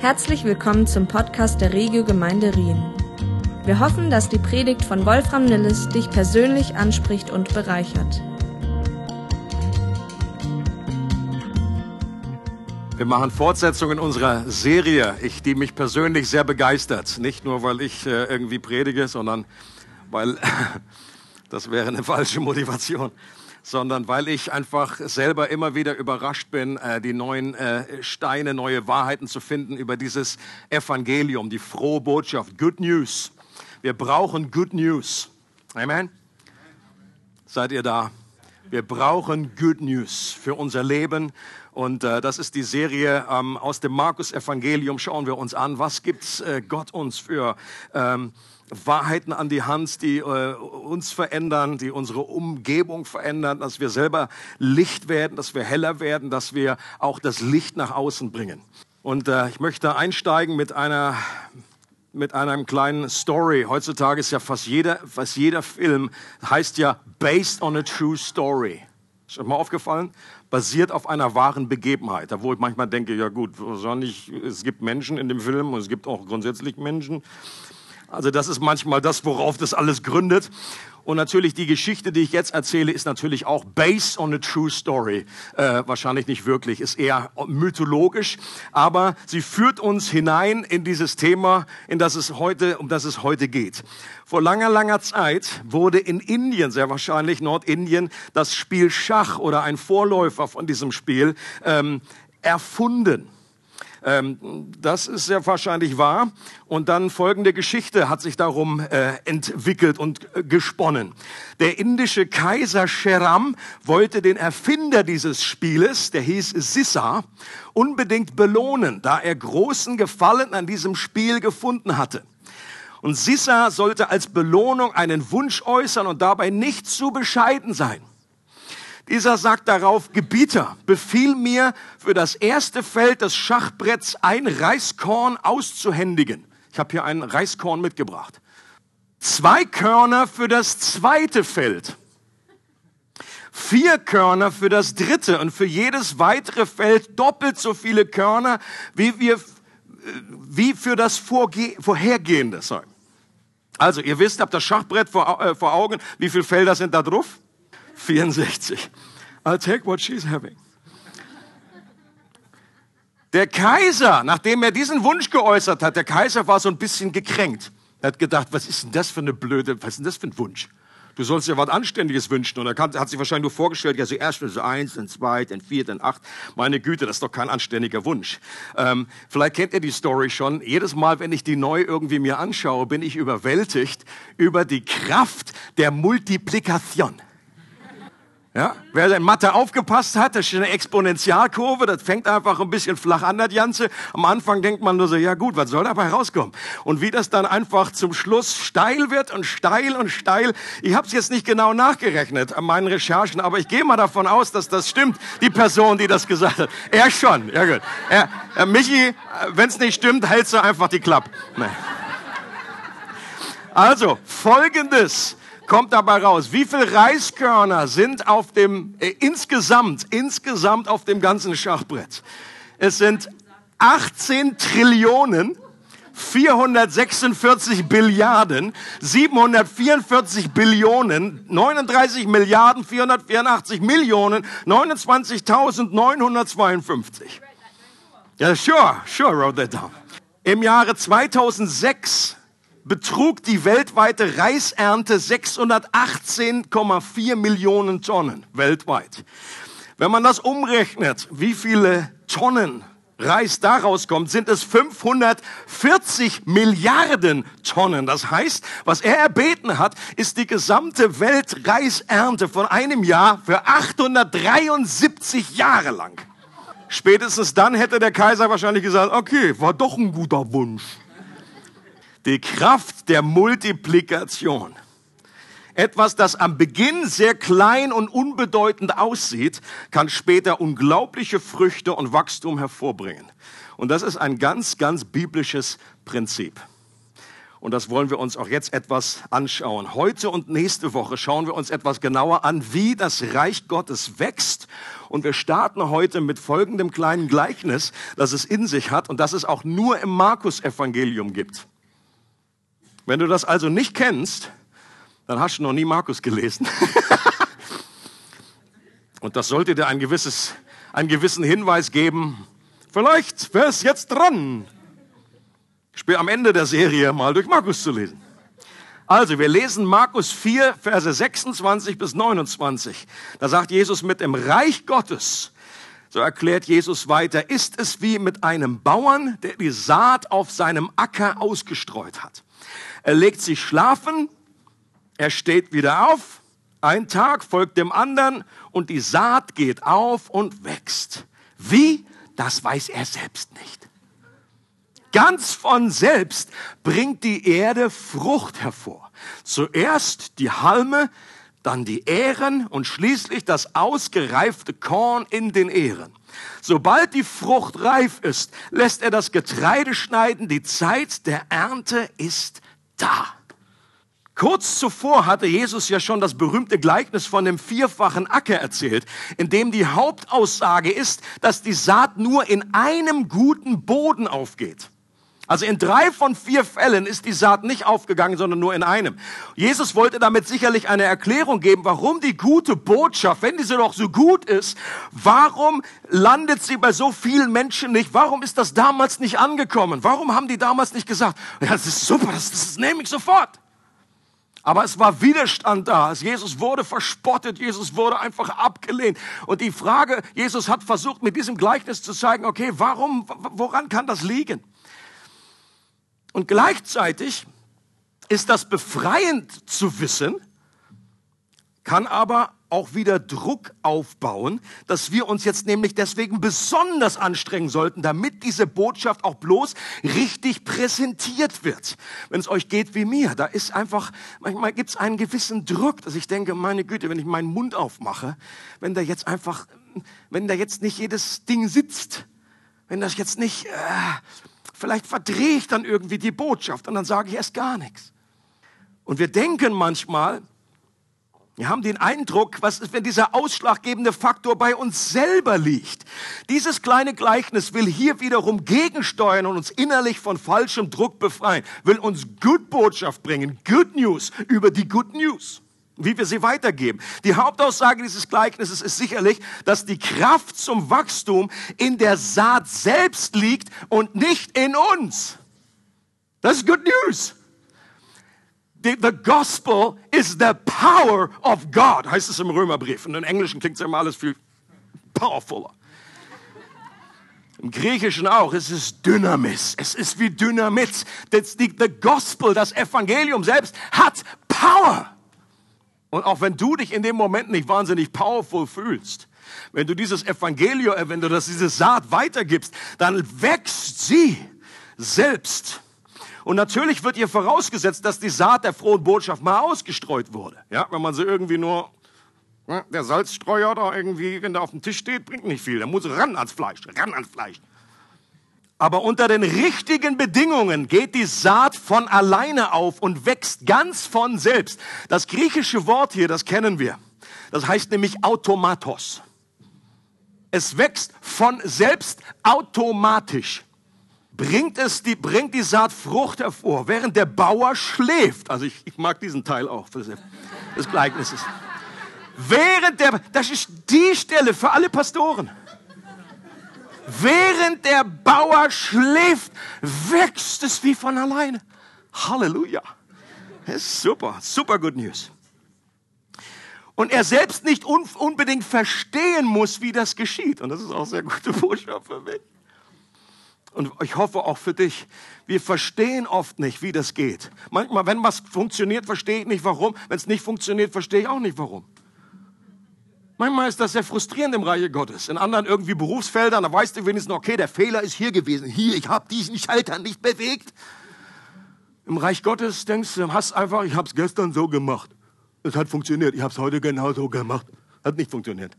Herzlich willkommen zum Podcast der Regio Gemeinde Rien. Wir hoffen, dass die Predigt von Wolfram Nilles dich persönlich anspricht und bereichert. Wir machen Fortsetzungen unserer Serie, ich, die mich persönlich sehr begeistert. Nicht nur, weil ich äh, irgendwie predige, sondern weil das wäre eine falsche Motivation sondern weil ich einfach selber immer wieder überrascht bin, äh, die neuen äh, Steine, neue Wahrheiten zu finden über dieses Evangelium, die frohe Botschaft, Good News. Wir brauchen Good News. Amen. Seid ihr da? Wir brauchen Good News für unser Leben. Und äh, das ist die Serie ähm, aus dem Markus-Evangelium. Schauen wir uns an, was gibt's äh, Gott uns für ähm, Wahrheiten an die Hand, die äh, uns verändern, die unsere Umgebung verändern, dass wir selber Licht werden, dass wir heller werden, dass wir auch das Licht nach außen bringen. Und äh, ich möchte einsteigen mit einer mit einem kleinen Story. Heutzutage ist ja fast jeder, fast jeder Film heißt ja based on a true story. Ist euch mal aufgefallen? Basiert auf einer wahren Begebenheit. Da wo ich manchmal denke, ja gut, wahrscheinlich, es gibt Menschen in dem Film und es gibt auch grundsätzlich Menschen. Also das ist manchmal das, worauf das alles gründet. Und natürlich die Geschichte, die ich jetzt erzähle, ist natürlich auch based on a true story. Äh, wahrscheinlich nicht wirklich, ist eher mythologisch, aber sie führt uns hinein in dieses Thema, in das es heute, um das es heute geht. Vor langer, langer Zeit wurde in Indien, sehr wahrscheinlich Nordindien, das Spiel Schach oder ein Vorläufer von diesem Spiel ähm, erfunden. Ähm, das ist sehr wahrscheinlich wahr. Und dann folgende Geschichte hat sich darum äh, entwickelt und äh, gesponnen. Der indische Kaiser Sheram wollte den Erfinder dieses Spieles, der hieß Sissa, unbedingt belohnen, da er großen Gefallen an diesem Spiel gefunden hatte. Und Sissa sollte als Belohnung einen Wunsch äußern und dabei nicht zu bescheiden sein. Dieser sagt darauf, Gebieter, befiehl mir für das erste Feld des Schachbretts ein Reiskorn auszuhändigen. Ich habe hier ein Reiskorn mitgebracht. Zwei Körner für das zweite Feld. Vier Körner für das dritte und für jedes weitere Feld doppelt so viele Körner, wie wir, wie für das Vorge vorhergehende. Also, ihr wisst, habt das Schachbrett vor, äh, vor Augen. Wie viele Felder sind da drauf? 64. I'll take what she's having. Der Kaiser, nachdem er diesen Wunsch geäußert hat, der Kaiser war so ein bisschen gekränkt. Er hat gedacht, was ist denn das für eine blöde, was ist denn das für ein Wunsch? Du sollst dir was Anständiges wünschen. Und er hat sich wahrscheinlich nur vorgestellt, ja, so erst so eins, dann zwei, dann vier, dann acht. Meine Güte, das ist doch kein anständiger Wunsch. Ähm, vielleicht kennt ihr die Story schon. Jedes Mal, wenn ich die neu irgendwie mir anschaue, bin ich überwältigt über die Kraft der Multiplikation. Ja? Wer in Mathe aufgepasst hat, das ist eine Exponentialkurve, das fängt einfach ein bisschen flach an, das Ganze. Am Anfang denkt man nur so, ja gut, was soll dabei rauskommen? Und wie das dann einfach zum Schluss steil wird und steil und steil. Ich habe es jetzt nicht genau nachgerechnet an meinen Recherchen, aber ich gehe mal davon aus, dass das stimmt, die Person, die das gesagt hat. Er schon, ja gut. Er, er Michi, wenn es nicht stimmt, hältst du einfach die Klappe. Nee. Also, folgendes kommt dabei raus. Wie viel Reiskörner sind auf dem, äh, insgesamt, insgesamt auf dem ganzen Schachbrett? Es sind 18 Trillionen 446 Billiarden, 744 Billionen, 39 Milliarden, 484 Millionen, 29.952. Ja, sure, sure, wrote that down. Im Jahre 2006 betrug die weltweite Reisernte 618,4 Millionen Tonnen weltweit. Wenn man das umrechnet, wie viele Tonnen Reis daraus kommt, sind es 540 Milliarden Tonnen. Das heißt, was er erbeten hat, ist die gesamte Weltreisernte von einem Jahr für 873 Jahre lang. Spätestens dann hätte der Kaiser wahrscheinlich gesagt, okay, war doch ein guter Wunsch. Die Kraft der Multiplikation. Etwas, das am Beginn sehr klein und unbedeutend aussieht, kann später unglaubliche Früchte und Wachstum hervorbringen. Und das ist ein ganz, ganz biblisches Prinzip. Und das wollen wir uns auch jetzt etwas anschauen. Heute und nächste Woche schauen wir uns etwas genauer an, wie das Reich Gottes wächst. Und wir starten heute mit folgendem kleinen Gleichnis, das es in sich hat und das es auch nur im Markus-Evangelium gibt. Wenn du das also nicht kennst, dann hast du noch nie Markus gelesen. und das sollte dir ein gewisses, einen gewissen Hinweis geben. Vielleicht wäre es jetzt dran, am Ende der Serie mal durch Markus zu lesen. Also, wir lesen Markus 4, Verse 26 bis 29. Da sagt Jesus mit dem Reich Gottes, so erklärt Jesus weiter, ist es wie mit einem Bauern, der die Saat auf seinem Acker ausgestreut hat. Er legt sich schlafen, er steht wieder auf, ein Tag folgt dem anderen und die Saat geht auf und wächst. Wie? Das weiß er selbst nicht. Ganz von selbst bringt die Erde Frucht hervor. Zuerst die Halme, dann die Ähren und schließlich das ausgereifte Korn in den Ähren. Sobald die Frucht reif ist, lässt er das Getreide schneiden. Die Zeit der Ernte ist da. Kurz zuvor hatte Jesus ja schon das berühmte Gleichnis von dem vierfachen Acker erzählt, in dem die Hauptaussage ist, dass die Saat nur in einem guten Boden aufgeht. Also in drei von vier Fällen ist die Saat nicht aufgegangen, sondern nur in einem. Jesus wollte damit sicherlich eine Erklärung geben, warum die gute Botschaft, wenn diese doch so gut ist, warum landet sie bei so vielen Menschen nicht? Warum ist das damals nicht angekommen? Warum haben die damals nicht gesagt, ja, das ist super, das, das nehme ich sofort. Aber es war Widerstand da. Jesus wurde verspottet, Jesus wurde einfach abgelehnt. Und die Frage, Jesus hat versucht, mit diesem Gleichnis zu zeigen, okay, warum, woran kann das liegen? Und gleichzeitig ist das befreiend zu wissen, kann aber auch wieder Druck aufbauen, dass wir uns jetzt nämlich deswegen besonders anstrengen sollten, damit diese Botschaft auch bloß richtig präsentiert wird. Wenn es euch geht wie mir, da ist einfach, manchmal gibt es einen gewissen Druck, dass ich denke, meine Güte, wenn ich meinen Mund aufmache, wenn da jetzt einfach, wenn da jetzt nicht jedes Ding sitzt, wenn das jetzt nicht, äh, vielleicht verdrehe ich dann irgendwie die Botschaft und dann sage ich erst gar nichts. Und wir denken manchmal, wir haben den Eindruck, was ist, wenn dieser ausschlaggebende Faktor bei uns selber liegt? Dieses kleine Gleichnis will hier wiederum gegensteuern und uns innerlich von falschem Druck befreien, will uns Good Botschaft bringen, Good News über die Good News, wie wir sie weitergeben. Die Hauptaussage dieses Gleichnisses ist sicherlich, dass die Kraft zum Wachstum in der Saat selbst liegt und nicht in uns. Das ist Good News. The, the gospel is the power of God, heißt es im Römerbrief. Und im Englischen klingt es immer alles viel powerfuler. Im Griechischen auch, es ist Dynamis, es ist wie Dynamit. Das, the Gospel, das Evangelium selbst hat Power. Und auch wenn du dich in dem Moment nicht wahnsinnig powerful fühlst, wenn du dieses Evangelium, wenn du das, diese Saat weitergibst, dann wächst sie selbst und natürlich wird ihr vorausgesetzt, dass die Saat der frohen Botschaft mal ausgestreut wurde. Ja, wenn man sie irgendwie nur, ne, der Salzstreuer da irgendwie, wenn der auf dem Tisch steht, bringt nicht viel. Der muss ran ans Fleisch, ran ans Fleisch. Aber unter den richtigen Bedingungen geht die Saat von alleine auf und wächst ganz von selbst. Das griechische Wort hier, das kennen wir. Das heißt nämlich Automatos. Es wächst von selbst automatisch bringt es die, bringt die Saat Frucht hervor, während der Bauer schläft. Also ich, ich mag diesen Teil auch des, Gleichnisses. Während der, das ist die Stelle für alle Pastoren. Während der Bauer schläft, wächst es wie von alleine. Halleluja. Das ist super, super good news. Und er selbst nicht un unbedingt verstehen muss, wie das geschieht. Und das ist auch sehr gute Botschaft für mich und ich hoffe auch für dich, wir verstehen oft nicht, wie das geht. Manchmal, wenn was funktioniert, verstehe ich nicht warum. Wenn es nicht funktioniert, verstehe ich auch nicht warum. Manchmal ist das sehr frustrierend im Reiche Gottes. In anderen irgendwie Berufsfeldern, da weißt du wenigstens, okay, der Fehler ist hier gewesen. Hier, ich habe diesen Schalter nicht bewegt. Im Reich Gottes denkst du, hast einfach, ich habe es gestern so gemacht. Es hat funktioniert. Ich habe es heute genau so gemacht. Hat nicht funktioniert.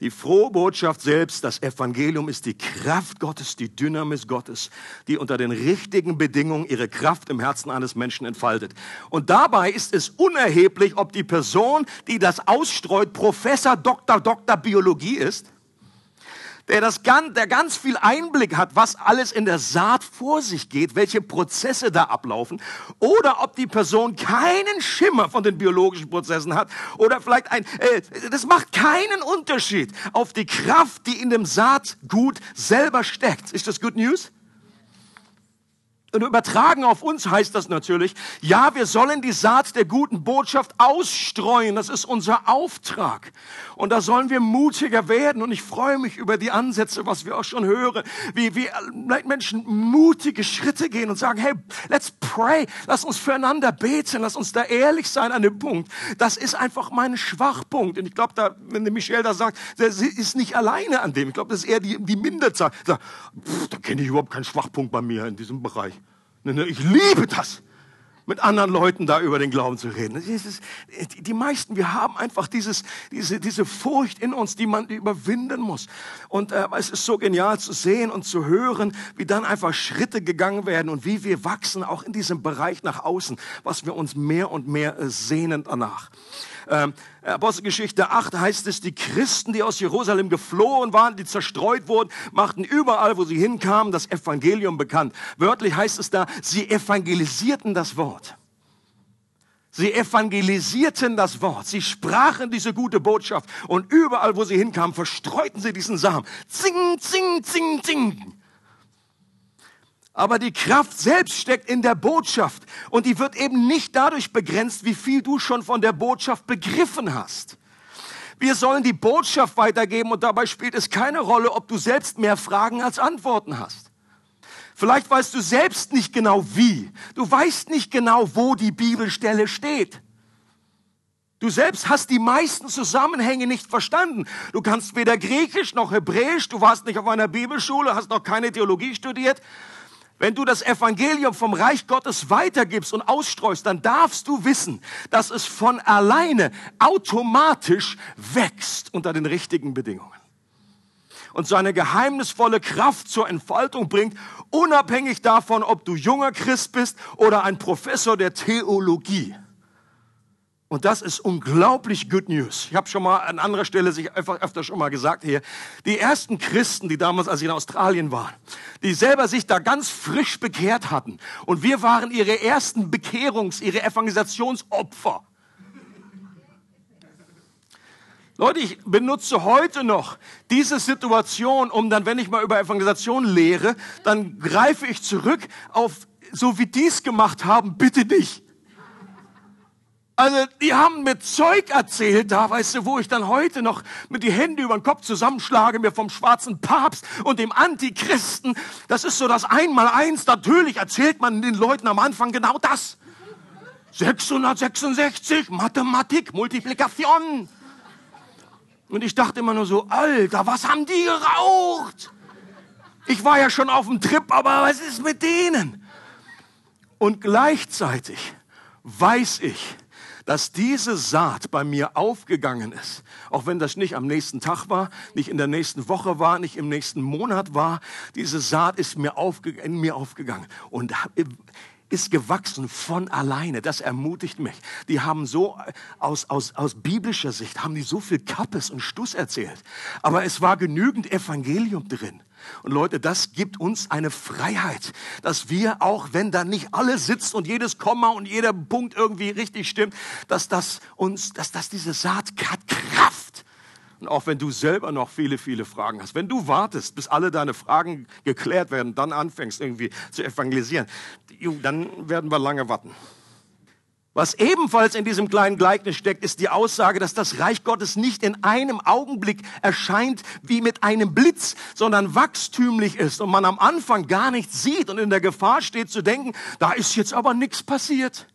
Die frohe Botschaft selbst, das Evangelium ist die Kraft Gottes, die Dynamis Gottes, die unter den richtigen Bedingungen ihre Kraft im Herzen eines Menschen entfaltet. Und dabei ist es unerheblich, ob die Person, die das ausstreut, Professor, Doktor, Doktor Biologie ist der, das, der ganz viel Einblick hat, was alles in der Saat vor sich geht, welche Prozesse da ablaufen, oder ob die Person keinen Schimmer von den biologischen Prozessen hat, oder vielleicht ein, äh, das macht keinen Unterschied auf die Kraft, die in dem Saatgut selber steckt. Ist das Good News? Und übertragen auf uns heißt das natürlich, ja, wir sollen die Saat der guten Botschaft ausstreuen. Das ist unser Auftrag. Und da sollen wir mutiger werden. Und ich freue mich über die Ansätze, was wir auch schon hören, wie, wie Menschen mutige Schritte gehen und sagen, hey, let's pray. Lass uns füreinander beten. Lass uns da ehrlich sein an dem Punkt. Das ist einfach mein Schwachpunkt. Und ich glaube, da, wenn der Michelle da sagt, sie ist nicht alleine an dem. Ich glaube, das ist eher die, die Minderzahl. Da, da kenne ich überhaupt keinen Schwachpunkt bei mir in diesem Bereich. Ne, ne, ich liebe das, mit anderen Leuten da über den Glauben zu reden. Die meisten, wir haben einfach dieses, diese, diese Furcht in uns, die man überwinden muss. Und äh, es ist so genial zu sehen und zu hören, wie dann einfach Schritte gegangen werden und wie wir wachsen, auch in diesem Bereich nach außen, was wir uns mehr und mehr äh, sehnen danach. Ähm, Apostelgeschichte 8 heißt es, die Christen, die aus Jerusalem geflohen waren, die zerstreut wurden, machten überall, wo sie hinkamen, das Evangelium bekannt. Wörtlich heißt es da, sie evangelisierten das Wort. Sie evangelisierten das Wort. Sie sprachen diese gute Botschaft. Und überall, wo sie hinkamen, verstreuten sie diesen Samen. Zing, zing, zing, zing. Aber die Kraft selbst steckt in der Botschaft und die wird eben nicht dadurch begrenzt, wie viel du schon von der Botschaft begriffen hast. Wir sollen die Botschaft weitergeben und dabei spielt es keine Rolle, ob du selbst mehr Fragen als Antworten hast. Vielleicht weißt du selbst nicht genau wie. Du weißt nicht genau, wo die Bibelstelle steht. Du selbst hast die meisten Zusammenhänge nicht verstanden. Du kannst weder Griechisch noch Hebräisch, du warst nicht auf einer Bibelschule, hast noch keine Theologie studiert. Wenn du das Evangelium vom Reich Gottes weitergibst und ausstreust, dann darfst du wissen, dass es von alleine automatisch wächst unter den richtigen Bedingungen. Und seine geheimnisvolle Kraft zur Entfaltung bringt, unabhängig davon, ob du junger Christ bist oder ein Professor der Theologie. Und das ist unglaublich good news. Ich habe schon mal an anderer Stelle sich einfach öfter schon mal gesagt hier. Die ersten Christen, die damals, als ich in Australien war, die selber sich da ganz frisch bekehrt hatten. Und wir waren ihre ersten Bekehrungs-, ihre Evangelisationsopfer. Leute, ich benutze heute noch diese Situation, um dann, wenn ich mal über Evangelisation lehre, dann greife ich zurück auf, so wie die es gemacht haben, bitte nicht. Also, die haben mir Zeug erzählt, da weißt du, wo ich dann heute noch mit die Hände über den Kopf zusammenschlage, mir vom schwarzen Papst und dem Antichristen. Das ist so das Einmaleins. Natürlich erzählt man den Leuten am Anfang genau das. 666, Mathematik, Multiplikation. Und ich dachte immer nur so, Alter, was haben die geraucht? Ich war ja schon auf dem Trip, aber was ist mit denen? Und gleichzeitig weiß ich, dass diese Saat bei mir aufgegangen ist, auch wenn das nicht am nächsten Tag war, nicht in der nächsten Woche war, nicht im nächsten Monat war, diese Saat ist mir in mir aufgegangen und ist gewachsen von alleine. Das ermutigt mich. Die haben so aus, aus, aus biblischer Sicht, haben die so viel Kappes und Stuss erzählt. Aber es war genügend Evangelium drin. Und Leute, das gibt uns eine Freiheit, dass wir auch, wenn da nicht alles sitzt und jedes Komma und jeder Punkt irgendwie richtig stimmt, dass das uns, dass das diese Saat hat Kraft. Und auch wenn du selber noch viele, viele Fragen hast, wenn du wartest, bis alle deine Fragen geklärt werden, dann anfängst irgendwie zu evangelisieren, dann werden wir lange warten. Was ebenfalls in diesem kleinen Gleichnis steckt, ist die Aussage, dass das Reich Gottes nicht in einem Augenblick erscheint wie mit einem Blitz, sondern wachstümlich ist und man am Anfang gar nichts sieht und in der Gefahr steht zu denken, da ist jetzt aber nichts passiert.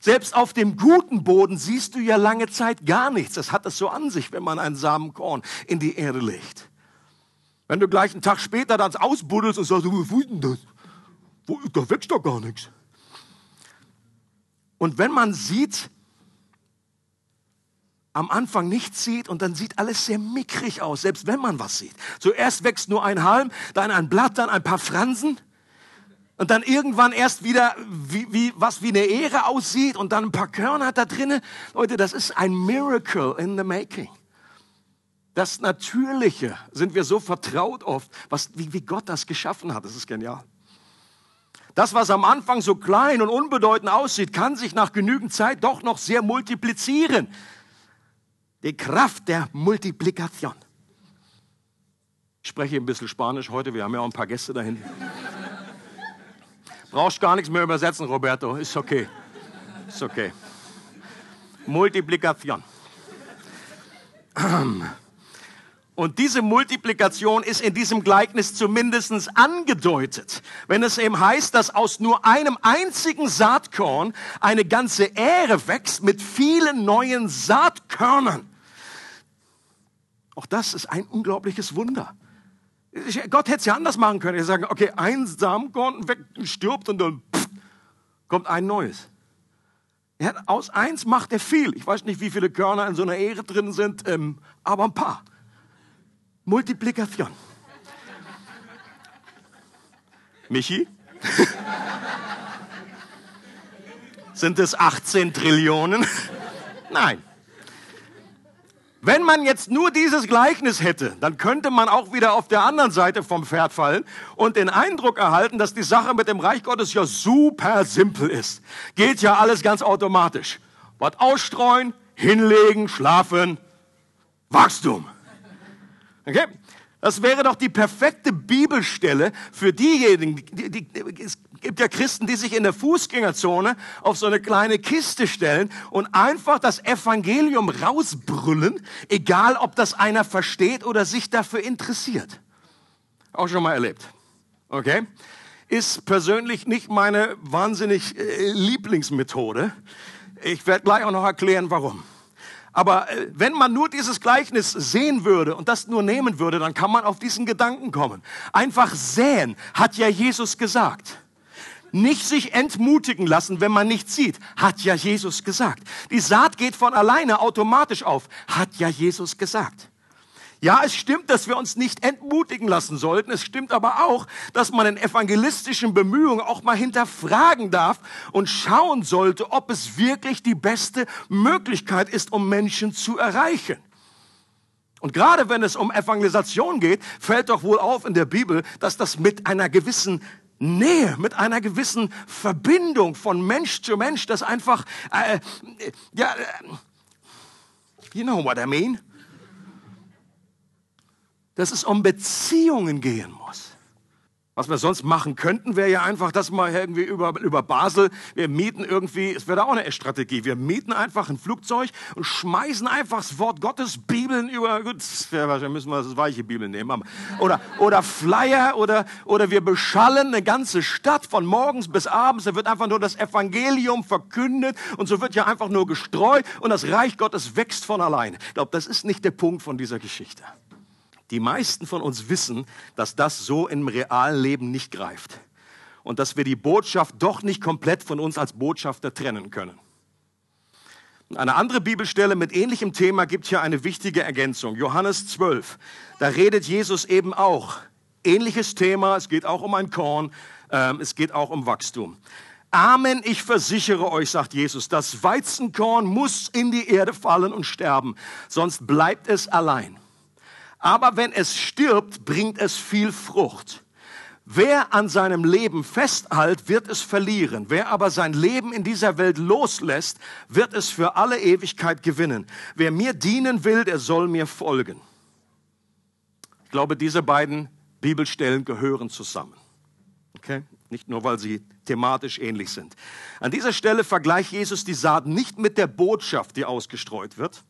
Selbst auf dem guten Boden siehst du ja lange Zeit gar nichts. Das hat es so an sich, wenn man ein Samenkorn in die Erde legt. Wenn du gleich einen Tag später das ausbuddelst und sagst, wo ist denn das? Da wächst doch gar nichts. Und wenn man sieht, am Anfang nichts sieht und dann sieht alles sehr mickrig aus, selbst wenn man was sieht. Zuerst wächst nur ein Halm, dann ein Blatt, dann ein paar Fransen und dann irgendwann erst wieder wie, wie, was wie eine Ehre aussieht und dann ein paar Körner da drinnen. Leute, das ist ein Miracle in the making. Das Natürliche sind wir so vertraut oft, was, wie, wie Gott das geschaffen hat. Das ist genial. Das, was am Anfang so klein und unbedeutend aussieht, kann sich nach genügend Zeit doch noch sehr multiplizieren. Die Kraft der Multiplikation. Ich spreche ein bisschen Spanisch heute, wir haben ja auch ein paar Gäste dahin. Brauchst gar nichts mehr übersetzen, Roberto, ist okay. Ist okay. Multiplikation. Und diese Multiplikation ist in diesem Gleichnis zumindest angedeutet. Wenn es eben heißt, dass aus nur einem einzigen Saatkorn eine ganze Ähre wächst mit vielen neuen Saatkörnern. Auch das ist ein unglaubliches Wunder. Gott hätte es ja anders machen können. Er sagen, okay, ein Samenkorn stirbt und dann pff, kommt ein neues. Hat, aus eins macht er viel. Ich weiß nicht, wie viele Körner in so einer Ehre drin sind, ähm, aber ein paar. Multiplikation. Michi? Sind es 18 Trillionen? Nein. Wenn man jetzt nur dieses Gleichnis hätte, dann könnte man auch wieder auf der anderen Seite vom Pferd fallen und den Eindruck erhalten, dass die Sache mit dem Reich Gottes ja super simpel ist. Geht ja alles ganz automatisch. Was ausstreuen, hinlegen, schlafen, Wachstum. Okay? Das wäre doch die perfekte Bibelstelle für diejenigen, die, die, es gibt ja Christen, die sich in der Fußgängerzone auf so eine kleine Kiste stellen und einfach das Evangelium rausbrüllen, egal ob das einer versteht oder sich dafür interessiert. Auch schon mal erlebt. Okay? Ist persönlich nicht meine wahnsinnig äh, Lieblingsmethode. Ich werde gleich auch noch erklären, warum. Aber äh, wenn man nur dieses Gleichnis sehen würde und das nur nehmen würde, dann kann man auf diesen Gedanken kommen. Einfach säen, hat ja Jesus gesagt. Nicht sich entmutigen lassen, wenn man nichts sieht, hat ja Jesus gesagt. Die Saat geht von alleine automatisch auf, hat ja Jesus gesagt. Ja, es stimmt, dass wir uns nicht entmutigen lassen sollten. Es stimmt aber auch, dass man in evangelistischen Bemühungen auch mal hinterfragen darf und schauen sollte, ob es wirklich die beste Möglichkeit ist, um Menschen zu erreichen. Und gerade wenn es um Evangelisation geht, fällt doch wohl auf in der Bibel, dass das mit einer gewissen Nähe, mit einer gewissen Verbindung von Mensch zu Mensch, das einfach, äh, ja, äh, you know what I mean? Dass es um Beziehungen gehen muss. Was wir sonst machen könnten, wäre ja einfach, dass wir irgendwie über, über Basel, wir mieten irgendwie, es wäre auch eine Strategie, wir mieten einfach ein Flugzeug und schmeißen einfach das Wort Gottes, Bibeln über, gut, wahrscheinlich müssen wir das weiche Bibel nehmen, oder, oder Flyer, oder, oder wir beschallen eine ganze Stadt von morgens bis abends, da wird einfach nur das Evangelium verkündet und so wird ja einfach nur gestreut und das Reich Gottes wächst von allein. Ich glaube, das ist nicht der Punkt von dieser Geschichte. Die meisten von uns wissen, dass das so im realen Leben nicht greift und dass wir die Botschaft doch nicht komplett von uns als Botschafter trennen können. Eine andere Bibelstelle mit ähnlichem Thema gibt hier eine wichtige Ergänzung. Johannes 12. Da redet Jesus eben auch. Ähnliches Thema. Es geht auch um ein Korn. Ähm, es geht auch um Wachstum. Amen, ich versichere euch, sagt Jesus, das Weizenkorn muss in die Erde fallen und sterben, sonst bleibt es allein. Aber wenn es stirbt, bringt es viel Frucht. Wer an seinem Leben festhält, wird es verlieren. Wer aber sein Leben in dieser Welt loslässt, wird es für alle Ewigkeit gewinnen. Wer mir dienen will, der soll mir folgen. Ich glaube, diese beiden Bibelstellen gehören zusammen. Okay? Nicht nur, weil sie thematisch ähnlich sind. An dieser Stelle vergleicht Jesus die Saat nicht mit der Botschaft, die ausgestreut wird,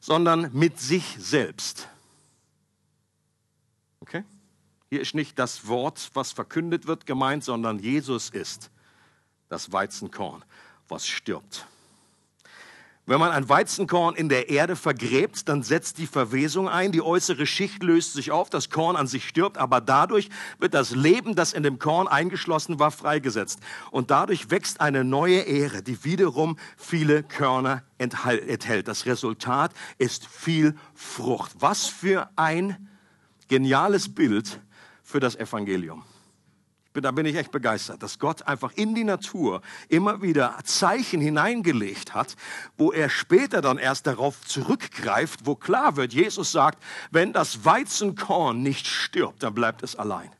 sondern mit sich selbst. Hier ist nicht das Wort, was verkündet wird, gemeint, sondern Jesus ist das Weizenkorn, was stirbt. Wenn man ein Weizenkorn in der Erde vergräbt, dann setzt die Verwesung ein, die äußere Schicht löst sich auf, das Korn an sich stirbt, aber dadurch wird das Leben, das in dem Korn eingeschlossen war, freigesetzt. Und dadurch wächst eine neue Ähre, die wiederum viele Körner enthält. Das Resultat ist viel Frucht. Was für ein geniales Bild für das Evangelium da bin ich echt begeistert, dass Gott einfach in die Natur immer wieder Zeichen hineingelegt hat, wo er später dann erst darauf zurückgreift, wo klar wird, Jesus sagt, wenn das Weizenkorn nicht stirbt, dann bleibt es allein.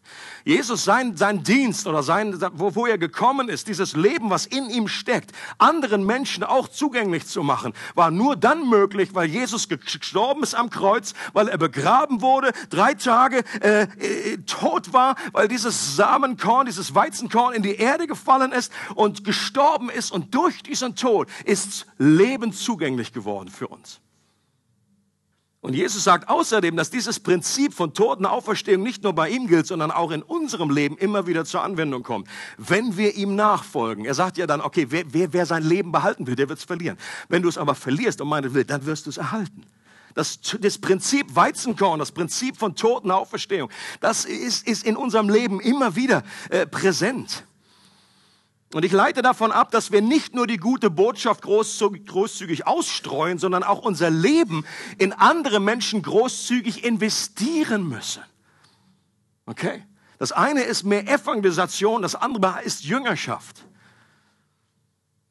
Jesus, sein, sein Dienst oder sein, wo, wo er gekommen ist, dieses Leben, was in ihm steckt, anderen Menschen auch zugänglich zu machen, war nur dann möglich, weil Jesus gestorben ist am Kreuz, weil er begraben wurde, drei Tage äh, äh, tot war, weil dieses Samenkorn, dieses Weizenkorn in die Erde gefallen ist und gestorben ist und durch diesen Tod ist Leben zugänglich geworden für uns. Und Jesus sagt außerdem, dass dieses Prinzip von Totenauferstehung nicht nur bei ihm gilt, sondern auch in unserem Leben immer wieder zur Anwendung kommt, wenn wir ihm nachfolgen. Er sagt ja dann, okay, wer, wer, wer sein Leben behalten will, der wird es verlieren. Wenn du es aber verlierst um meine Will, dann wirst du es erhalten. Das, das Prinzip Weizenkorn, das Prinzip von Totenauferstehung, das ist, ist in unserem Leben immer wieder äh, präsent. Und ich leite davon ab, dass wir nicht nur die gute Botschaft großzügig ausstreuen, sondern auch unser Leben in andere Menschen großzügig investieren müssen. Okay? Das eine ist mehr Evangelisation, das andere ist Jüngerschaft.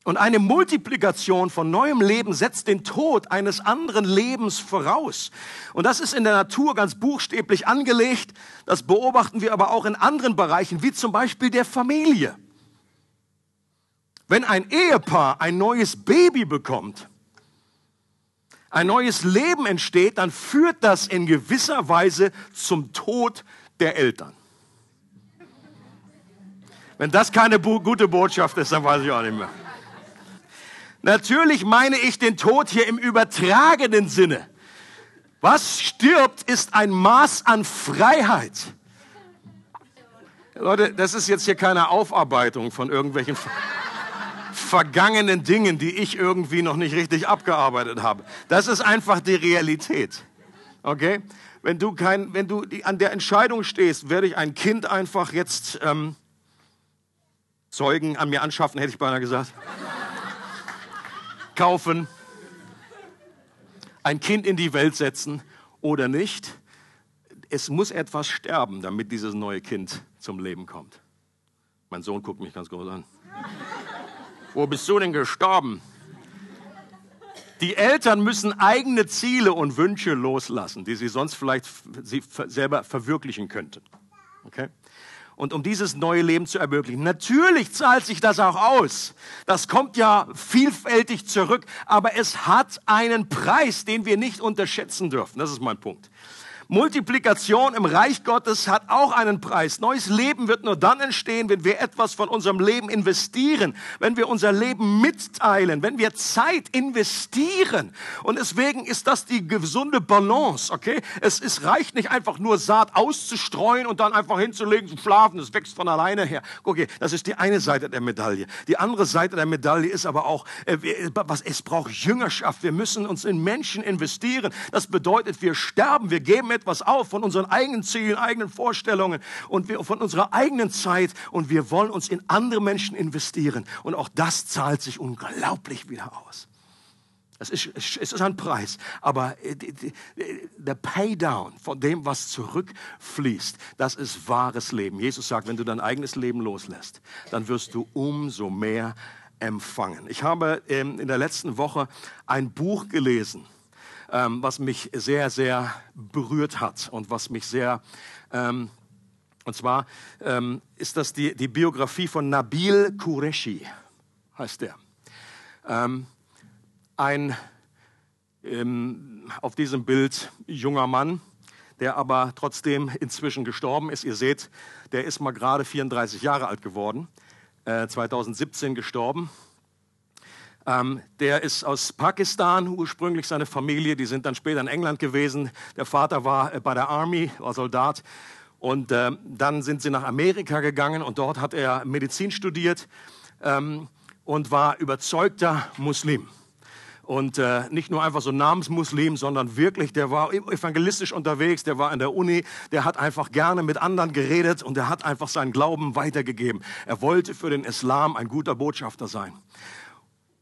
Und eine Multiplikation von neuem Leben setzt den Tod eines anderen Lebens voraus. Und das ist in der Natur ganz buchstäblich angelegt. Das beobachten wir aber auch in anderen Bereichen, wie zum Beispiel der Familie. Wenn ein Ehepaar ein neues Baby bekommt, ein neues Leben entsteht, dann führt das in gewisser Weise zum Tod der Eltern. Wenn das keine gute Botschaft ist, dann weiß ich auch nicht mehr. Natürlich meine ich den Tod hier im übertragenen Sinne. Was stirbt, ist ein Maß an Freiheit. Leute, das ist jetzt hier keine Aufarbeitung von irgendwelchen vergangenen Dingen, die ich irgendwie noch nicht richtig abgearbeitet habe. Das ist einfach die Realität. Okay? Wenn du, kein, wenn du an der Entscheidung stehst, werde ich ein Kind einfach jetzt ähm, Zeugen an mir anschaffen, hätte ich beinahe gesagt. Kaufen, ein Kind in die Welt setzen oder nicht. Es muss etwas sterben, damit dieses neue Kind zum Leben kommt. Mein Sohn guckt mich ganz groß an. Wo bist du denn gestorben? Die Eltern müssen eigene Ziele und Wünsche loslassen, die sie sonst vielleicht selber verwirklichen könnten. Okay? Und um dieses neue Leben zu ermöglichen. Natürlich zahlt sich das auch aus. Das kommt ja vielfältig zurück, aber es hat einen Preis, den wir nicht unterschätzen dürfen. Das ist mein Punkt. Multiplikation im Reich Gottes hat auch einen Preis. Neues Leben wird nur dann entstehen, wenn wir etwas von unserem Leben investieren, wenn wir unser Leben mitteilen, wenn wir Zeit investieren. Und deswegen ist das die gesunde Balance, okay? Es, es reicht nicht einfach nur Saat auszustreuen und dann einfach hinzulegen, zu schlafen, es wächst von alleine her. Okay, das ist die eine Seite der Medaille. Die andere Seite der Medaille ist aber auch, äh, was, es braucht Jüngerschaft. Wir müssen uns in Menschen investieren. Das bedeutet, wir sterben, wir geben etwas auf von unseren eigenen Zielen, eigenen Vorstellungen und wir, von unserer eigenen Zeit und wir wollen uns in andere Menschen investieren. Und auch das zahlt sich unglaublich wieder aus. Es ist, es ist ein Preis, aber der Paydown von dem, was zurückfließt, das ist wahres Leben. Jesus sagt, wenn du dein eigenes Leben loslässt, dann wirst du umso mehr empfangen. Ich habe ähm, in der letzten Woche ein Buch gelesen ähm, was mich sehr, sehr berührt hat und was mich sehr, ähm, und zwar ähm, ist das die, die Biografie von Nabil Qureshi, heißt der. Ähm, ein ähm, auf diesem Bild junger Mann, der aber trotzdem inzwischen gestorben ist. Ihr seht, der ist mal gerade 34 Jahre alt geworden, äh, 2017 gestorben. Ähm, der ist aus Pakistan ursprünglich, seine Familie, die sind dann später in England gewesen. Der Vater war äh, bei der Army, war Soldat. Und äh, dann sind sie nach Amerika gegangen und dort hat er Medizin studiert ähm, und war überzeugter Muslim. Und äh, nicht nur einfach so Namensmuslim, sondern wirklich, der war evangelistisch unterwegs, der war in der Uni, der hat einfach gerne mit anderen geredet und der hat einfach seinen Glauben weitergegeben. Er wollte für den Islam ein guter Botschafter sein.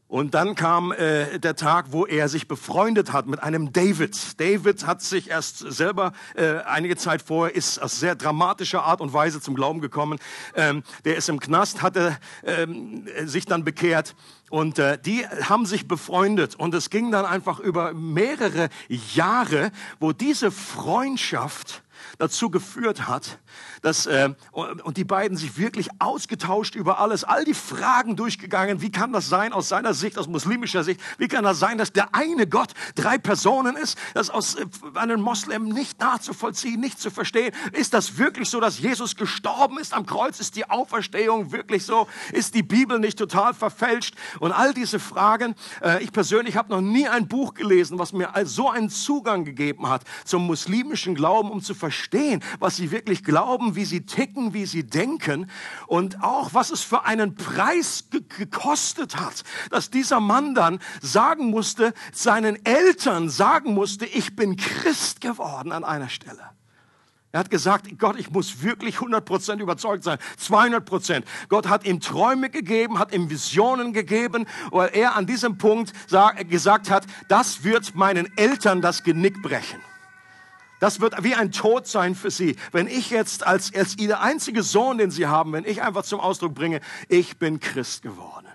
Und dann kam äh, der Tag, wo er sich befreundet hat mit einem David. David hat sich erst selber äh, einige Zeit vorher ist aus sehr dramatischer Art und Weise zum Glauben gekommen. Ähm, der ist im Knast, hatte ähm, sich dann bekehrt und äh, die haben sich befreundet und es ging dann einfach über mehrere Jahre, wo diese Freundschaft dazu geführt hat, dass, äh, und die beiden sich wirklich ausgetauscht über alles, all die Fragen durchgegangen. Wie kann das sein aus seiner Sicht, aus muslimischer Sicht? Wie kann das sein, dass der eine Gott drei Personen ist? Das aus äh, einem Moslem nicht nachzuvollziehen, nicht zu verstehen. Ist das wirklich so, dass Jesus gestorben ist am Kreuz? Ist die Auferstehung wirklich so? Ist die Bibel nicht total verfälscht? Und all diese Fragen. Äh, ich persönlich habe noch nie ein Buch gelesen, was mir so einen Zugang gegeben hat zum muslimischen Glauben, um zu verstehen, was sie wirklich glauben glauben, wie sie ticken, wie sie denken und auch was es für einen Preis ge gekostet hat, dass dieser Mann dann sagen musste, seinen Eltern sagen musste, ich bin Christ geworden an einer Stelle. Er hat gesagt, Gott, ich muss wirklich 100% überzeugt sein, 200%. Gott hat ihm Träume gegeben, hat ihm Visionen gegeben, weil er an diesem Punkt gesagt hat, das wird meinen Eltern das Genick brechen. Das wird wie ein Tod sein für sie. Wenn ich jetzt als, als ihr einziger Sohn, den sie haben, wenn ich einfach zum Ausdruck bringe, ich bin Christ geworden.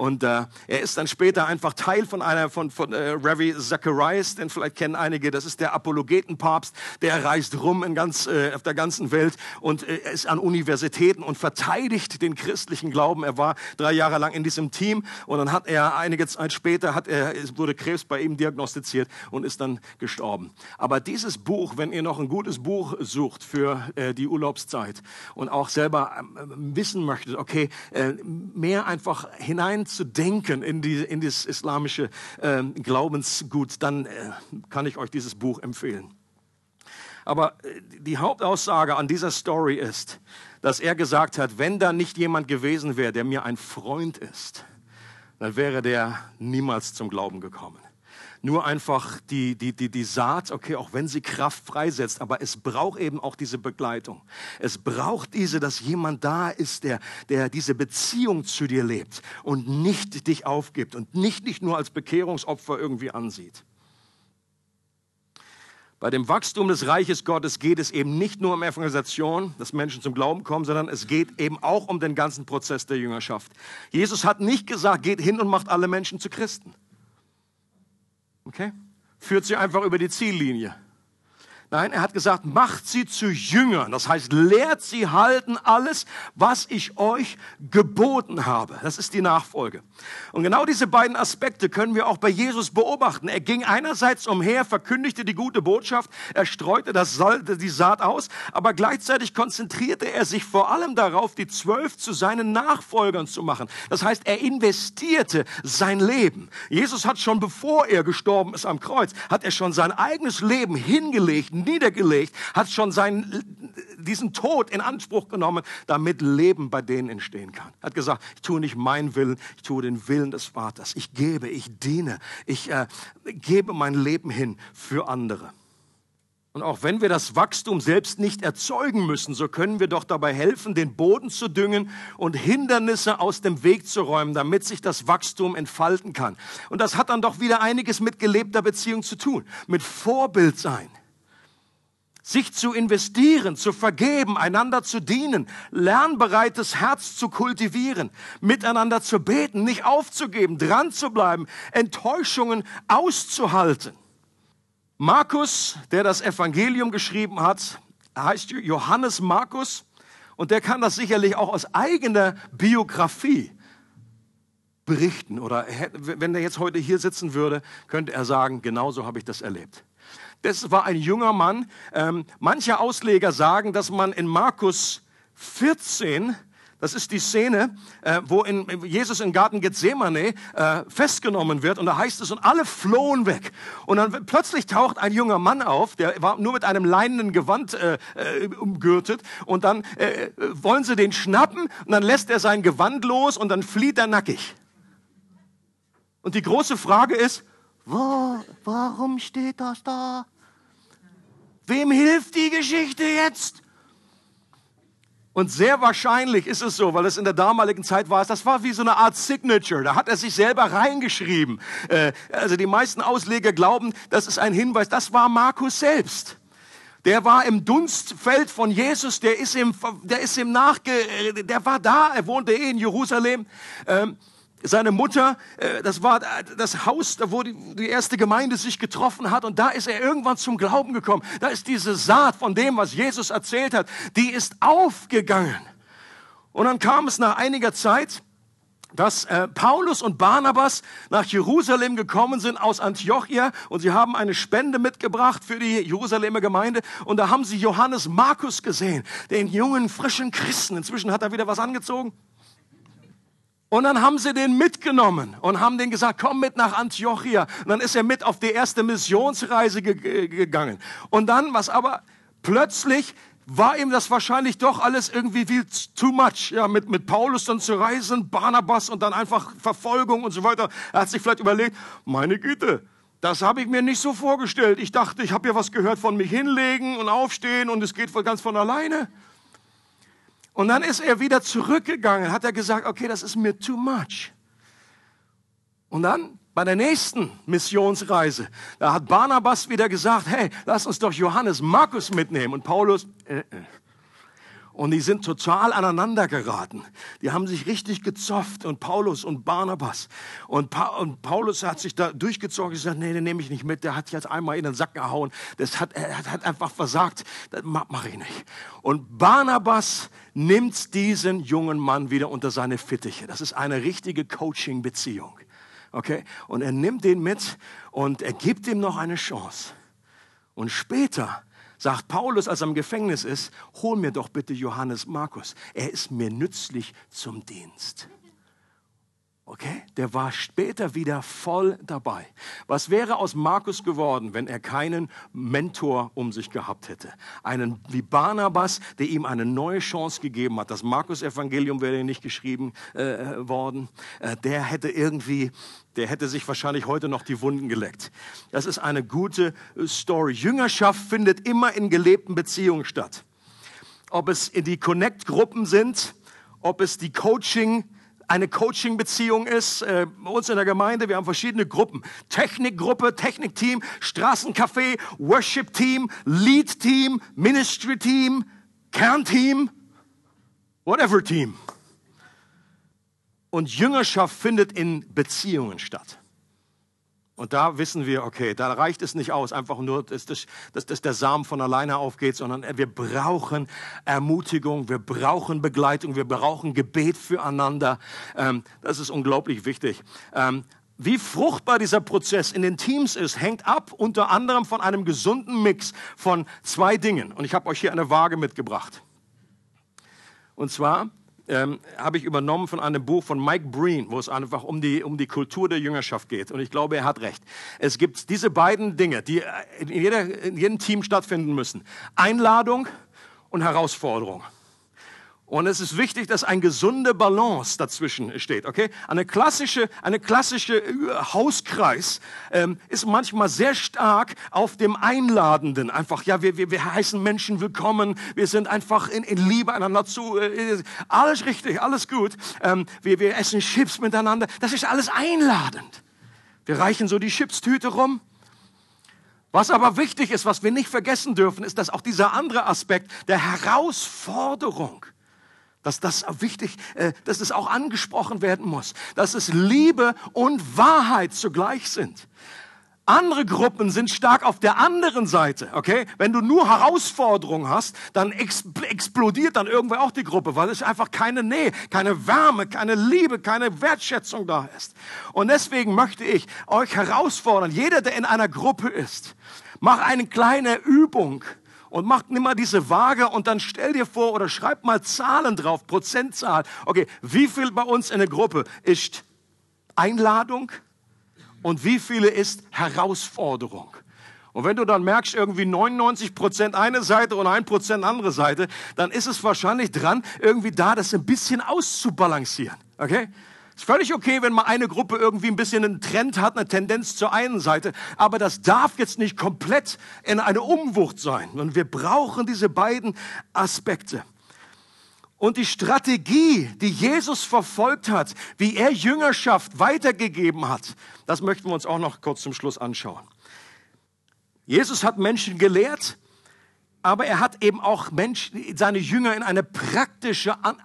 Und äh, er ist dann später einfach Teil von einer von, von äh, Ravi Zacharias, den vielleicht kennen einige. Das ist der Apologetenpapst, der reist rum in ganz, äh, auf der ganzen Welt und äh, ist an Universitäten und verteidigt den christlichen Glauben. Er war drei Jahre lang in diesem Team und dann hat er einige Zeit später hat er wurde Krebs bei ihm diagnostiziert und ist dann gestorben. Aber dieses Buch, wenn ihr noch ein gutes Buch sucht für äh, die Urlaubszeit und auch selber äh, wissen möchtet, okay, äh, mehr einfach hinein zu denken in, die, in das islamische äh, Glaubensgut, dann äh, kann ich euch dieses Buch empfehlen. Aber äh, die Hauptaussage an dieser Story ist, dass er gesagt hat, wenn da nicht jemand gewesen wäre, der mir ein Freund ist, dann wäre der niemals zum Glauben gekommen nur einfach die, die, die, die Saat, okay, auch wenn sie Kraft freisetzt, aber es braucht eben auch diese Begleitung. Es braucht diese, dass jemand da ist, der, der diese Beziehung zu dir lebt und nicht dich aufgibt und nicht, nicht nur als Bekehrungsopfer irgendwie ansieht. Bei dem Wachstum des Reiches Gottes geht es eben nicht nur um Evangelisation, dass Menschen zum Glauben kommen, sondern es geht eben auch um den ganzen Prozess der Jüngerschaft. Jesus hat nicht gesagt, geht hin und macht alle Menschen zu Christen. Okay? Führt sie einfach über die Ziellinie. Nein, er hat gesagt, macht sie zu Jüngern. Das heißt, lehrt sie halten alles, was ich euch geboten habe. Das ist die Nachfolge. Und genau diese beiden Aspekte können wir auch bei Jesus beobachten. Er ging einerseits umher, verkündigte die gute Botschaft, er streute das, die Saat aus, aber gleichzeitig konzentrierte er sich vor allem darauf, die Zwölf zu seinen Nachfolgern zu machen. Das heißt, er investierte sein Leben. Jesus hat schon bevor er gestorben ist am Kreuz, hat er schon sein eigenes Leben hingelegt, niedergelegt, hat schon seinen, diesen Tod in Anspruch genommen, damit Leben bei denen entstehen kann. Er hat gesagt, ich tue nicht meinen Willen, ich tue den Willen des Vaters. Ich gebe, ich diene, ich äh, gebe mein Leben hin für andere. Und auch wenn wir das Wachstum selbst nicht erzeugen müssen, so können wir doch dabei helfen, den Boden zu düngen und Hindernisse aus dem Weg zu räumen, damit sich das Wachstum entfalten kann. Und das hat dann doch wieder einiges mit gelebter Beziehung zu tun, mit Vorbild sein sich zu investieren, zu vergeben, einander zu dienen, lernbereites Herz zu kultivieren, miteinander zu beten, nicht aufzugeben, dran zu bleiben, Enttäuschungen auszuhalten. Markus, der das Evangelium geschrieben hat, heißt Johannes Markus und der kann das sicherlich auch aus eigener Biografie berichten oder wenn er jetzt heute hier sitzen würde, könnte er sagen, genauso habe ich das erlebt. Das war ein junger Mann. Ähm, manche Ausleger sagen, dass man in Markus 14 das ist die Szene, äh, wo in, Jesus im Garten Gethsemane äh, festgenommen wird und da heißt es, und alle flohen weg. Und dann plötzlich taucht ein junger Mann auf, der war nur mit einem leinenen Gewand äh, äh, umgürtet und dann äh, wollen sie den schnappen und dann lässt er sein Gewand los und dann flieht er nackig. Und die große Frage ist, wo, warum steht das da? Wem hilft die Geschichte jetzt? Und sehr wahrscheinlich ist es so, weil es in der damaligen Zeit war, das war wie so eine Art Signature. Da hat er sich selber reingeschrieben. Äh, also die meisten Ausleger glauben, das ist ein Hinweis. Das war Markus selbst. Der war im Dunstfeld von Jesus. Der ist ihm, der ist ihm nachge, der war da. Er wohnte eh in Jerusalem. Seine Mutter, äh, das war das Haus, wo die, die erste Gemeinde sich getroffen hat und da ist er irgendwann zum Glauben gekommen. Da ist diese Saat von dem, was Jesus erzählt hat, die ist aufgegangen. Und dann kam es nach einiger Zeit, dass äh, Paulus und Barnabas nach Jerusalem gekommen sind aus Antiochia und sie haben eine Spende mitgebracht für die Jerusalemer Gemeinde und da haben sie Johannes Markus gesehen, den jungen, frischen Christen. Inzwischen hat er wieder was angezogen. Und dann haben sie den mitgenommen und haben den gesagt, komm mit nach Antiochia. Und dann ist er mit auf die erste Missionsreise ge gegangen. Und dann, was aber plötzlich war ihm das wahrscheinlich doch alles irgendwie viel too much, ja, mit, mit Paulus dann zu reisen, Barnabas und dann einfach Verfolgung und so weiter. Er hat sich vielleicht überlegt, meine Güte, das habe ich mir nicht so vorgestellt. Ich dachte, ich habe ja was gehört von mich hinlegen und aufstehen und es geht ganz von alleine. Und dann ist er wieder zurückgegangen, hat er gesagt, okay, das ist mir too much. Und dann bei der nächsten Missionsreise, da hat Barnabas wieder gesagt, hey, lass uns doch Johannes Markus mitnehmen. Und Paulus, äh, äh. Und die sind total aneinander geraten. Die haben sich richtig gezofft und Paulus und Barnabas. Und, pa und Paulus hat sich da durchgezogen und gesagt, nee, den nehme ich nicht mit. Der hat jetzt einmal in den Sack gehauen. Das hat, er hat einfach versagt. Das mache ich nicht. Und Barnabas nimmt diesen jungen Mann wieder unter seine Fittiche. Das ist eine richtige Coaching-Beziehung. Okay? Und er nimmt den mit und er gibt ihm noch eine Chance. Und später sagt Paulus, als er im Gefängnis ist, hol mir doch bitte Johannes Markus. Er ist mir nützlich zum Dienst. Okay? Der war später wieder voll dabei. Was wäre aus Markus geworden, wenn er keinen Mentor um sich gehabt hätte? Einen wie Barnabas, der ihm eine neue Chance gegeben hat. Das Markus-Evangelium wäre nicht geschrieben äh, worden. Äh, der hätte irgendwie, der hätte sich wahrscheinlich heute noch die Wunden geleckt. Das ist eine gute äh, Story. Jüngerschaft findet immer in gelebten Beziehungen statt. Ob es in die Connect-Gruppen sind, ob es die Coaching- eine Coaching-Beziehung ist. Äh, bei uns in der Gemeinde, wir haben verschiedene Gruppen. Technikgruppe, Technikteam, Straßencafé, Worship-Team, Lead-Team, Ministry-Team, Kernteam, whatever Team. Und Jüngerschaft findet in Beziehungen statt. Und da wissen wir, okay, da reicht es nicht aus, einfach nur, dass, dass, dass der Samen von alleine aufgeht, sondern wir brauchen Ermutigung, wir brauchen Begleitung, wir brauchen Gebet füreinander. Ähm, das ist unglaublich wichtig. Ähm, wie fruchtbar dieser Prozess in den Teams ist, hängt ab unter anderem von einem gesunden Mix von zwei Dingen. Und ich habe euch hier eine Waage mitgebracht. Und zwar ähm, habe ich übernommen von einem Buch von Mike Breen, wo es einfach um die, um die Kultur der Jüngerschaft geht. Und ich glaube, er hat recht. Es gibt diese beiden Dinge, die in, jeder, in jedem Team stattfinden müssen. Einladung und Herausforderung. Und es ist wichtig, dass ein gesunde Balance dazwischen steht. Okay, eine klassische, eine klassische äh, Hauskreis ähm, ist manchmal sehr stark auf dem Einladenden. Einfach, ja, wir, wir, wir heißen Menschen willkommen. Wir sind einfach in, in Liebe einander zu. Äh, alles richtig, alles gut. Ähm, wir, wir essen Chips miteinander. Das ist alles einladend. Wir reichen so die Chipstüte rum. Was aber wichtig ist, was wir nicht vergessen dürfen, ist, dass auch dieser andere Aspekt der Herausforderung dass das wichtig, äh, dass es auch angesprochen werden muss, dass es Liebe und Wahrheit zugleich sind. Andere Gruppen sind stark auf der anderen Seite, okay? Wenn du nur Herausforderungen hast, dann explodiert dann irgendwo auch die Gruppe, weil es einfach keine Nähe, keine Wärme, keine Liebe, keine Wertschätzung da ist. Und deswegen möchte ich euch herausfordern, jeder, der in einer Gruppe ist, mach eine kleine Übung, und mach, nimm mal diese Waage und dann stell dir vor oder schreib mal Zahlen drauf, Prozentzahl. Okay, wie viel bei uns in der Gruppe ist Einladung und wie viele ist Herausforderung? Und wenn du dann merkst, irgendwie 99 Prozent eine Seite und ein Prozent andere Seite, dann ist es wahrscheinlich dran, irgendwie da das ein bisschen auszubalancieren. Okay? Ist völlig okay, wenn mal eine Gruppe irgendwie ein bisschen einen Trend hat, eine Tendenz zur einen Seite, aber das darf jetzt nicht komplett in eine Umwucht sein. Und wir brauchen diese beiden Aspekte. Und die Strategie, die Jesus verfolgt hat, wie er Jüngerschaft weitergegeben hat, das möchten wir uns auch noch kurz zum Schluss anschauen. Jesus hat Menschen gelehrt, aber er hat eben auch Menschen, seine Jünger in eine praktische An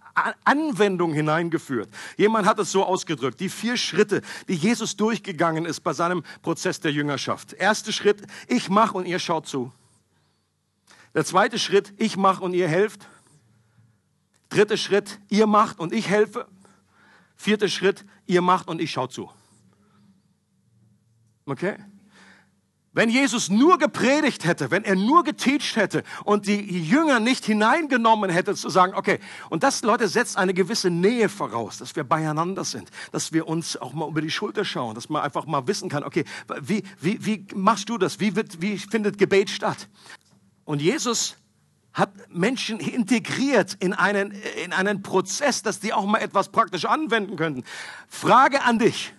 Anwendung hineingeführt. Jemand hat es so ausgedrückt, die vier Schritte, die Jesus durchgegangen ist bei seinem Prozess der Jüngerschaft. Erster Schritt, ich mache und ihr schaut zu. Der zweite Schritt, ich mache und ihr helft. Dritter Schritt, ihr macht und ich helfe. Vierter Schritt, ihr macht und ich schaue zu. Okay? Wenn Jesus nur gepredigt hätte, wenn er nur geteacht hätte und die Jünger nicht hineingenommen hätte, zu sagen, okay, und das, Leute, setzt eine gewisse Nähe voraus, dass wir beieinander sind, dass wir uns auch mal über die Schulter schauen, dass man einfach mal wissen kann, okay, wie, wie, wie machst du das? Wie, wird, wie findet Gebet statt? Und Jesus hat Menschen integriert in einen, in einen Prozess, dass die auch mal etwas praktisch anwenden könnten. Frage an dich.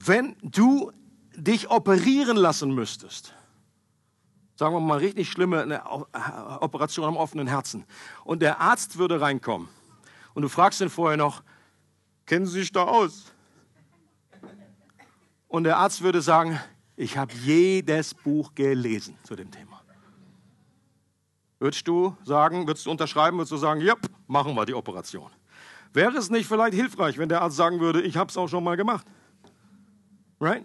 Wenn du dich operieren lassen müsstest, sagen wir mal richtig schlimme eine Operation am offenen Herzen, und der Arzt würde reinkommen und du fragst ihn vorher noch, kennen Sie sich da aus? Und der Arzt würde sagen, ich habe jedes Buch gelesen zu dem Thema. Würdest du sagen, würdest du unterschreiben, würdest du sagen, ja, machen wir die Operation. Wäre es nicht vielleicht hilfreich, wenn der Arzt sagen würde, ich habe es auch schon mal gemacht? Right?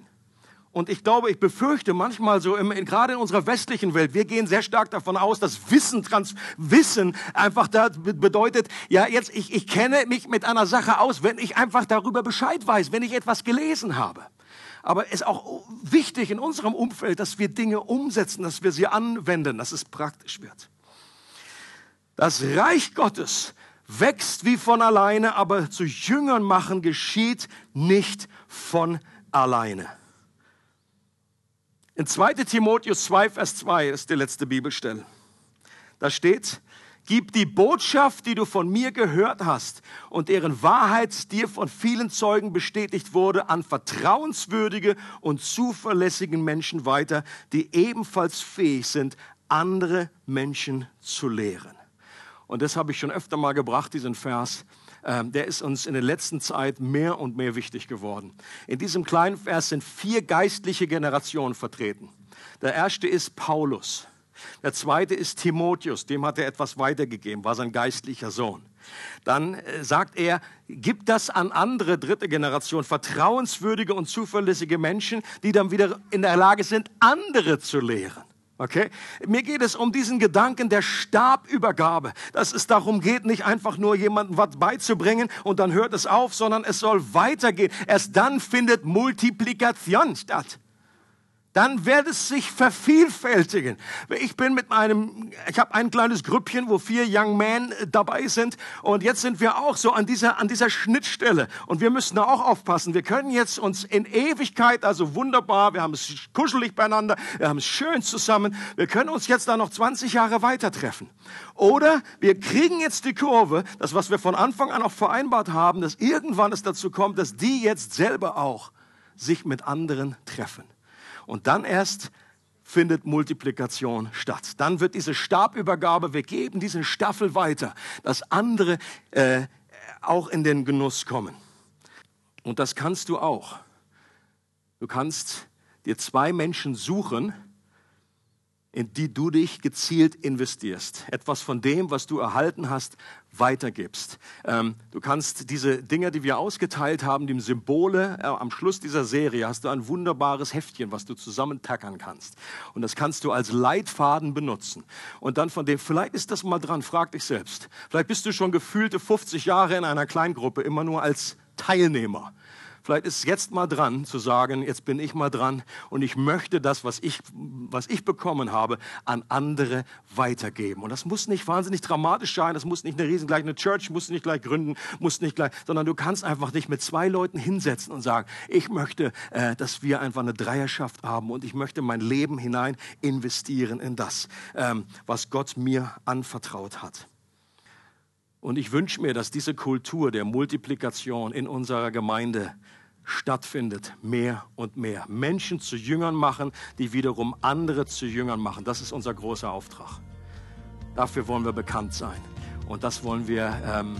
Und ich glaube, ich befürchte manchmal so, im, gerade in unserer westlichen Welt, wir gehen sehr stark davon aus, dass Wissen, Trans, Wissen einfach da bedeutet, ja, jetzt, ich, ich kenne mich mit einer Sache aus, wenn ich einfach darüber Bescheid weiß, wenn ich etwas gelesen habe. Aber es ist auch wichtig in unserem Umfeld, dass wir Dinge umsetzen, dass wir sie anwenden, dass es praktisch wird. Das Reich Gottes wächst wie von alleine, aber zu Jüngern machen geschieht nicht von alleine. In 2 Timotheus 2, Vers 2 ist die letzte Bibelstelle. Da steht, Gib die Botschaft, die du von mir gehört hast und deren Wahrheit dir von vielen Zeugen bestätigt wurde, an vertrauenswürdige und zuverlässige Menschen weiter, die ebenfalls fähig sind, andere Menschen zu lehren. Und das habe ich schon öfter mal gebracht, diesen Vers. Ähm, der ist uns in der letzten Zeit mehr und mehr wichtig geworden. In diesem kleinen Vers sind vier geistliche Generationen vertreten. Der erste ist Paulus. Der zweite ist Timotheus, dem hat er etwas weitergegeben, war sein geistlicher Sohn. Dann äh, sagt er, gib das an andere dritte Generation, vertrauenswürdige und zuverlässige Menschen, die dann wieder in der Lage sind, andere zu lehren. Okay? Mir geht es um diesen Gedanken der Stabübergabe, dass es darum geht, nicht einfach nur jemandem was beizubringen und dann hört es auf, sondern es soll weitergehen. Erst dann findet Multiplikation statt dann wird es sich vervielfältigen. Ich bin mit meinem, ich habe ein kleines Grüppchen, wo vier Young Men äh, dabei sind und jetzt sind wir auch so an dieser, an dieser Schnittstelle und wir müssen da auch aufpassen. Wir können jetzt uns in Ewigkeit, also wunderbar, wir haben es kuschelig beieinander, wir haben es schön zusammen, wir können uns jetzt da noch 20 Jahre weiter treffen. Oder wir kriegen jetzt die Kurve, das was wir von Anfang an auch vereinbart haben, dass irgendwann es dazu kommt, dass die jetzt selber auch sich mit anderen treffen. Und dann erst findet Multiplikation statt. Dann wird diese Stabübergabe, wir geben diesen Staffel weiter, dass andere äh, auch in den Genuss kommen. Und das kannst du auch. Du kannst dir zwei Menschen suchen, in die du dich gezielt investierst. Etwas von dem, was du erhalten hast, weitergibst. Ähm, du kannst diese Dinge, die wir ausgeteilt haben, die Symbole, äh, am Schluss dieser Serie hast du ein wunderbares Heftchen, was du zusammentackern kannst. Und das kannst du als Leitfaden benutzen. Und dann von dem, vielleicht ist das mal dran, frag dich selbst. Vielleicht bist du schon gefühlte 50 Jahre in einer Kleingruppe, immer nur als Teilnehmer. Vielleicht ist es jetzt mal dran zu sagen, jetzt bin ich mal dran und ich möchte das, was ich, was ich bekommen habe, an andere weitergeben. Und das muss nicht wahnsinnig dramatisch sein, das muss nicht eine riesen gleich eine Church, muss nicht gleich gründen, muss nicht gleich, sondern du kannst einfach dich mit zwei Leuten hinsetzen und sagen, ich möchte, äh, dass wir einfach eine Dreierschaft haben und ich möchte mein Leben hinein investieren in das, ähm, was Gott mir anvertraut hat. Und ich wünsche mir, dass diese Kultur der Multiplikation in unserer Gemeinde stattfindet, mehr und mehr. Menschen zu Jüngern machen, die wiederum andere zu Jüngern machen. Das ist unser großer Auftrag. Dafür wollen wir bekannt sein. Und das wollen wir ähm,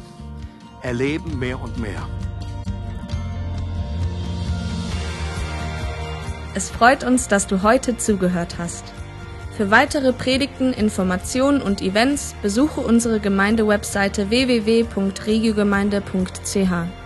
erleben mehr und mehr. Es freut uns, dass du heute zugehört hast. Für weitere Predigten, Informationen und Events besuche unsere Gemeindewebseite www.regiogemeinde.ch.